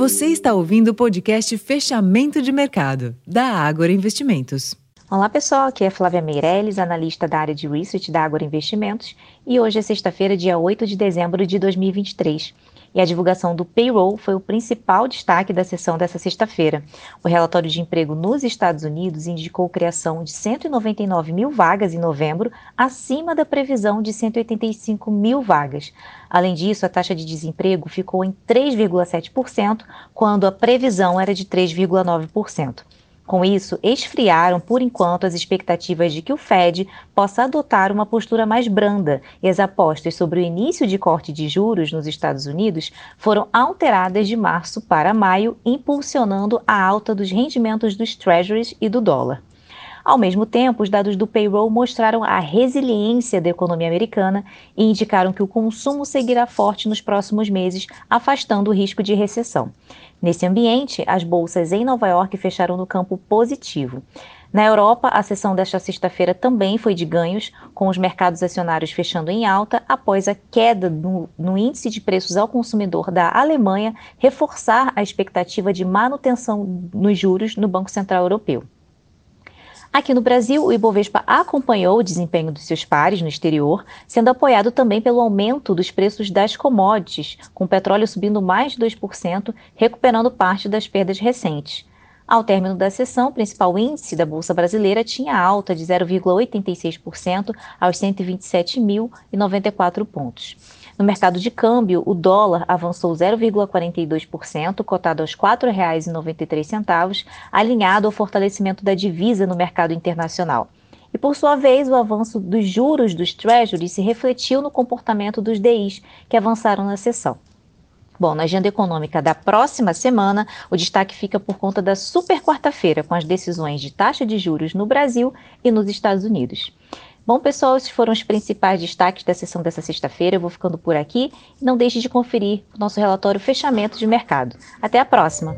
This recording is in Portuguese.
Você está ouvindo o podcast Fechamento de Mercado, da Ágora Investimentos. Olá pessoal, aqui é Flávia Meirelles, analista da área de Research da Ágora Investimentos, e hoje é sexta-feira, dia 8 de dezembro de 2023 e a divulgação do payroll foi o principal destaque da sessão dessa sexta-feira. O relatório de emprego nos Estados Unidos indicou criação de 199 mil vagas em novembro, acima da previsão de 185 mil vagas. Além disso, a taxa de desemprego ficou em 3,7%, quando a previsão era de 3,9%. Com isso, esfriaram por enquanto as expectativas de que o Fed possa adotar uma postura mais branda e as apostas sobre o início de corte de juros nos Estados Unidos foram alteradas de março para maio, impulsionando a alta dos rendimentos dos treasuries e do dólar. Ao mesmo tempo, os dados do payroll mostraram a resiliência da economia americana e indicaram que o consumo seguirá forte nos próximos meses, afastando o risco de recessão. Nesse ambiente, as bolsas em Nova York fecharam no campo positivo. Na Europa, a sessão desta sexta-feira também foi de ganhos, com os mercados acionários fechando em alta após a queda no, no, índice de preços ao consumidor da Alemanha reforçar a expectativa de manutenção nos juros no Banco Central Europeu. Aqui no Brasil, o Ibovespa acompanhou o desempenho dos seus pares no exterior, sendo apoiado também pelo aumento dos preços das commodities, com o petróleo subindo mais de 2%, recuperando parte das perdas recentes. Ao término da sessão, o principal índice da Bolsa Brasileira tinha alta de 0,86% aos 127.094 pontos. No mercado de câmbio, o dólar avançou 0,42%, cotado aos R$ 4,93, alinhado ao fortalecimento da divisa no mercado internacional. E por sua vez, o avanço dos juros dos treasuries se refletiu no comportamento dos DIs, que avançaram na sessão. Bom, na agenda econômica da próxima semana, o destaque fica por conta da super quarta-feira, com as decisões de taxa de juros no Brasil e nos Estados Unidos. Bom, pessoal, esses foram os principais destaques da sessão dessa sexta-feira. Eu vou ficando por aqui. Não deixe de conferir o nosso relatório Fechamento de Mercado. Até a próxima!